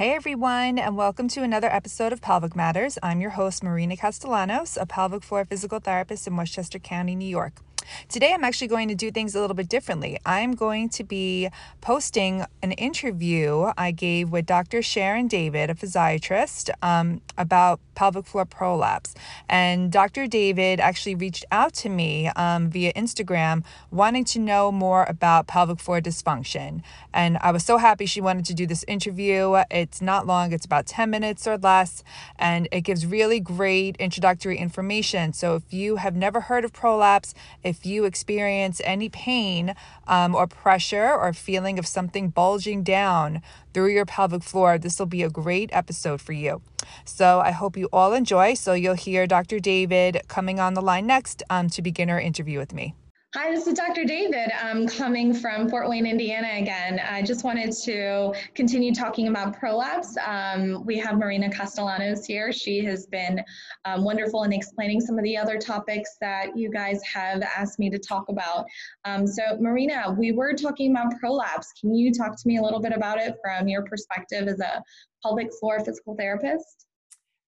Hey everyone, and welcome to another episode of Pelvic Matters. I'm your host, Marina Castellanos, a pelvic floor physical therapist in Westchester County, New York. Today, I'm actually going to do things a little bit differently. I'm going to be posting an interview I gave with Dr. Sharon David, a physiatrist, um, about pelvic floor prolapse. And Dr. David actually reached out to me um, via Instagram wanting to know more about pelvic floor dysfunction. And I was so happy she wanted to do this interview. It's not long, it's about 10 minutes or less, and it gives really great introductory information. So if you have never heard of prolapse, if you experience any pain um, or pressure or feeling of something bulging down through your pelvic floor, this will be a great episode for you. So I hope you all enjoy. So you'll hear Dr. David coming on the line next um, to begin our interview with me. Hi, this is Dr. David. I'm coming from Fort Wayne, Indiana again. I just wanted to continue talking about prolapse. Um, we have Marina Castellanos here. She has been um, wonderful in explaining some of the other topics that you guys have asked me to talk about. Um, so, Marina, we were talking about prolapse. Can you talk to me a little bit about it from your perspective as a pelvic floor physical therapist?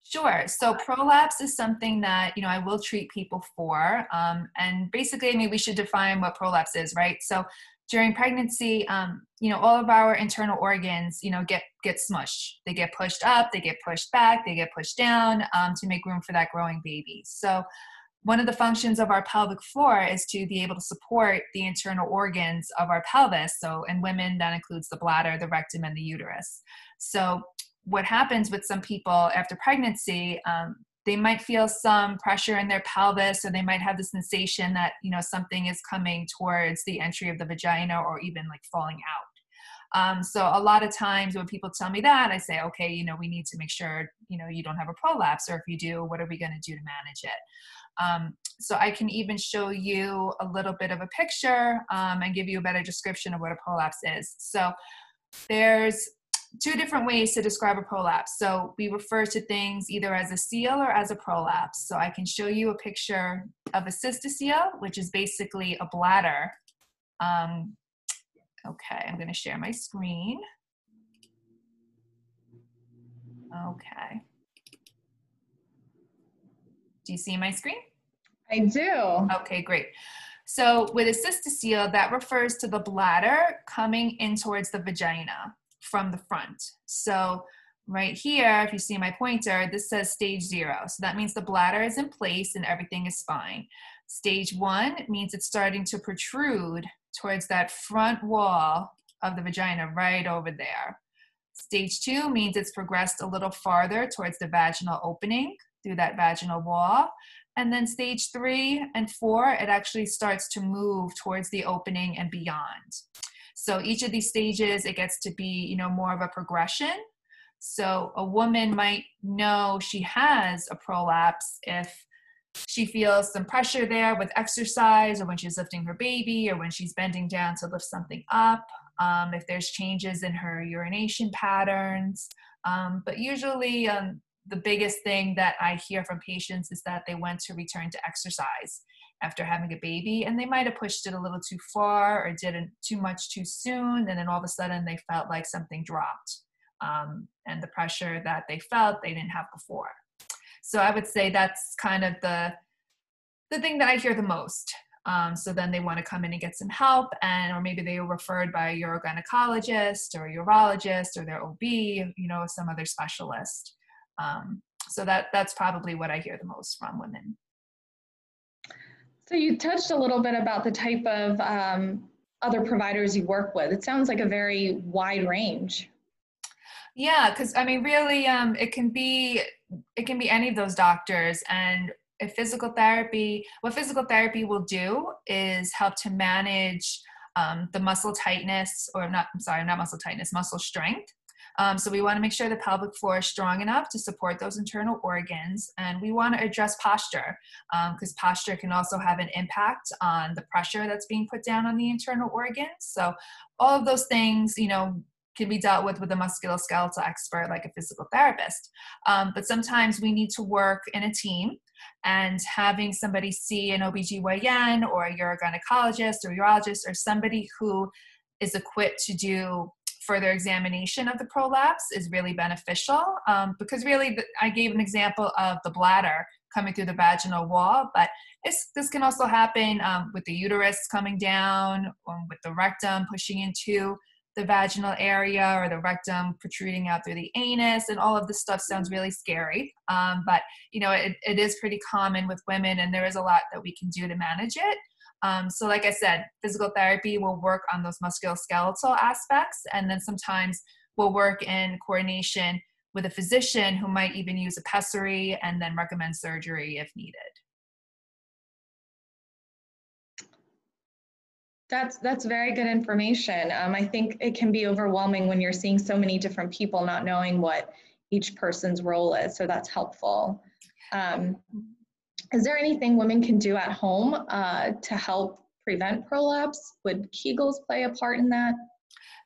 Sure. So prolapse is something that you know I will treat people for, um, and basically, I mean, we should define what prolapse is, right? So during pregnancy, um, you know, all of our internal organs, you know, get get smushed. They get pushed up, they get pushed back, they get pushed down um, to make room for that growing baby. So one of the functions of our pelvic floor is to be able to support the internal organs of our pelvis. So in women, that includes the bladder, the rectum, and the uterus. So what happens with some people after pregnancy um, they might feel some pressure in their pelvis or they might have the sensation that you know something is coming towards the entry of the vagina or even like falling out. Um, so a lot of times when people tell me that i say okay you know we need to make sure you know you don't have a prolapse or if you do what are we going to do to manage it? Um, so i can even show you a little bit of a picture um, and give you a better description of what a prolapse is. So there's two different ways to describe a prolapse. So we refer to things either as a cele or as a prolapse. So I can show you a picture of a cystocele, which is basically a bladder. Um, okay, I'm going to share my screen. Okay. Do you see my screen? I do. Okay, great. So with a cystocele, that refers to the bladder coming in towards the vagina from the front. So right here, if you see my pointer, this says stage zero. So that means the bladder is in place and everything is fine. Stage one means it's starting to protrude towards that front wall of the vagina right over there. Stage two means it's progressed a little farther towards the vaginal opening through that vaginal wall. And then stage three and four, it actually starts to move towards the opening and beyond. So each of these stages, it gets to be, you know, more of a progression. So a woman might know she has a prolapse if she feels some pressure there with exercise or when she's lifting her baby or when she's bending down to lift something up. Um, if there's changes in her urination patterns. Um, but usually, um, the biggest thing that I hear from patients is that they want to return to exercise after having a baby and they might have pushed it a little too far or did it too much too soon and then all of a sudden they felt like something dropped um, and the pressure that they felt they didn't have before. So i would say that's kind of the the thing that i hear the most. Um, so then they want to come in and get some help and or maybe they were referred by a urogynecologist or urologist or their ob you know some other specialist. Um, so that that's probably what i hear the most from women so you touched a little bit about the type of um, other providers you work with. It sounds like a very wide range. Yeah, because I mean, really, um, it can be it can be any of those doctors, and if physical therapy, what physical therapy will do is help to manage um, the muscle tightness, or not. I'm sorry, not muscle tightness, muscle strength. Um, so we want to make sure the pelvic floor is strong enough to support those internal organs. And we want to address posture because um, posture can also have an impact on the pressure that's being put down on the internal organs. So all of those things, you know, can be dealt with with a musculoskeletal expert like a physical therapist. Um, but sometimes we need to work in a team and having somebody see an OBGYN or a urogynecologist or urologist or somebody who is equipped to do further examination of the prolapse is really beneficial um, because really the, I gave an example of the bladder coming through the vaginal wall, but this can also happen um, with the uterus coming down, or with the rectum pushing into the vaginal area or the rectum protruding out through the anus and all of this stuff sounds really scary um, but you know it, it is pretty common with women and there is a lot that we can do to manage it um, so like i said physical therapy will work on those musculoskeletal aspects and then sometimes we'll work in coordination with a physician who might even use a pessary and then recommend surgery if needed That's that's very good information. Um, I think it can be overwhelming when you're seeing so many different people, not knowing what each person's role is. So that's helpful. Um, is there anything women can do at home uh, to help prevent prolapse? Would Kegels play a part in that?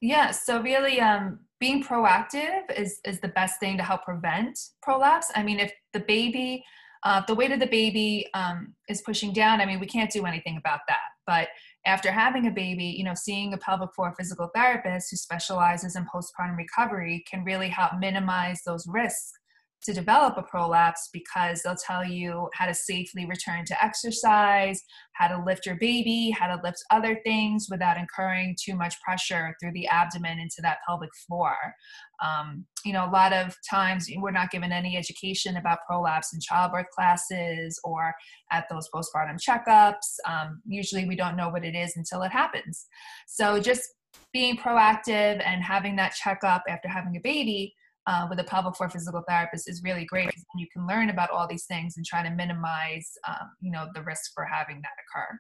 Yeah. So really, um, being proactive is is the best thing to help prevent prolapse. I mean, if the baby uh, the weight of the baby um, is pushing down, I mean, we can't do anything about that. But after having a baby, you know, seeing a pelvic floor physical therapist who specializes in postpartum recovery can really help minimize those risks to develop a prolapse because they'll tell you how to safely return to exercise, how to lift your baby, how to lift other things without incurring too much pressure through the abdomen into that pelvic floor. Um, you know, a lot of times we're not given any education about prolapse in childbirth classes or at those postpartum checkups. Um, usually we don't know what it is until it happens. So just being proactive and having that checkup after having a baby uh, with a pelvic floor physical therapist is really great because you can learn about all these things and try to minimize, um, you know, the risk for having that occur.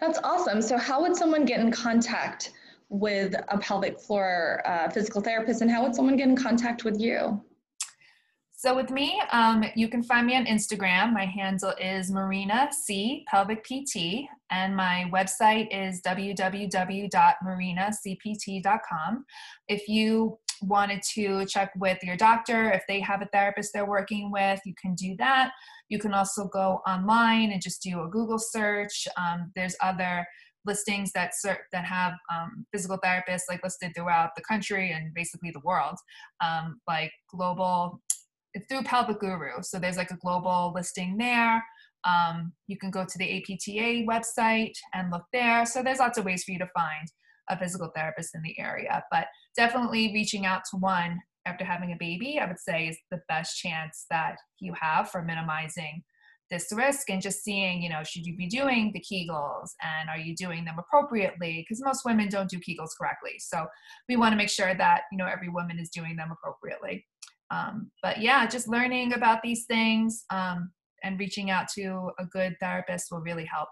That's awesome. So, how would someone get in contact with a pelvic floor uh, physical therapist, and how would someone get in contact with you? So with me, um, you can find me on Instagram. My handle is Marina C Pelvic PT, and my website is www.marinacpt.com. If you wanted to check with your doctor, if they have a therapist they're working with, you can do that. You can also go online and just do a Google search. Um, there's other listings that that have um, physical therapists like listed throughout the country and basically the world, um, like global it's through Pelvic Guru. So there's like a global listing there. Um, you can go to the APTA website and look there. So there's lots of ways for you to find a physical therapist in the area. But definitely reaching out to one after having a baby, I would say, is the best chance that you have for minimizing this risk and just seeing, you know, should you be doing the Kegels and are you doing them appropriately? Because most women don't do Kegels correctly. So we want to make sure that, you know, every woman is doing them appropriately. Um, but yeah, just learning about these things um, and reaching out to a good therapist will really help.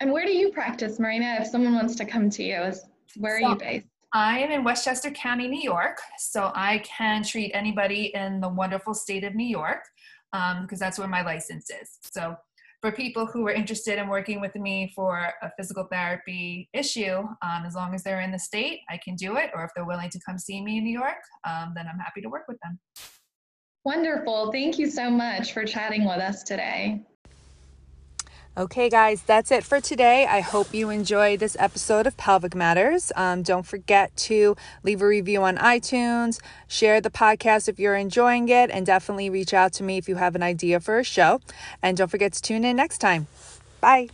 And where do you practice, Marina? If someone wants to come to you, where are so, you based? I am in Westchester County, New York. So I can treat anybody in the wonderful state of New York because um, that's where my license is. So for people who are interested in working with me for a physical therapy issue, um, as long as they're in the state, I can do it. Or if they're willing to come see me in New York, um, then I'm happy to work with them. Wonderful. Thank you so much for chatting with us today. Okay, guys, that's it for today. I hope you enjoyed this episode of Pelvic Matters. Um, don't forget to leave a review on iTunes, share the podcast if you're enjoying it, and definitely reach out to me if you have an idea for a show. And don't forget to tune in next time. Bye.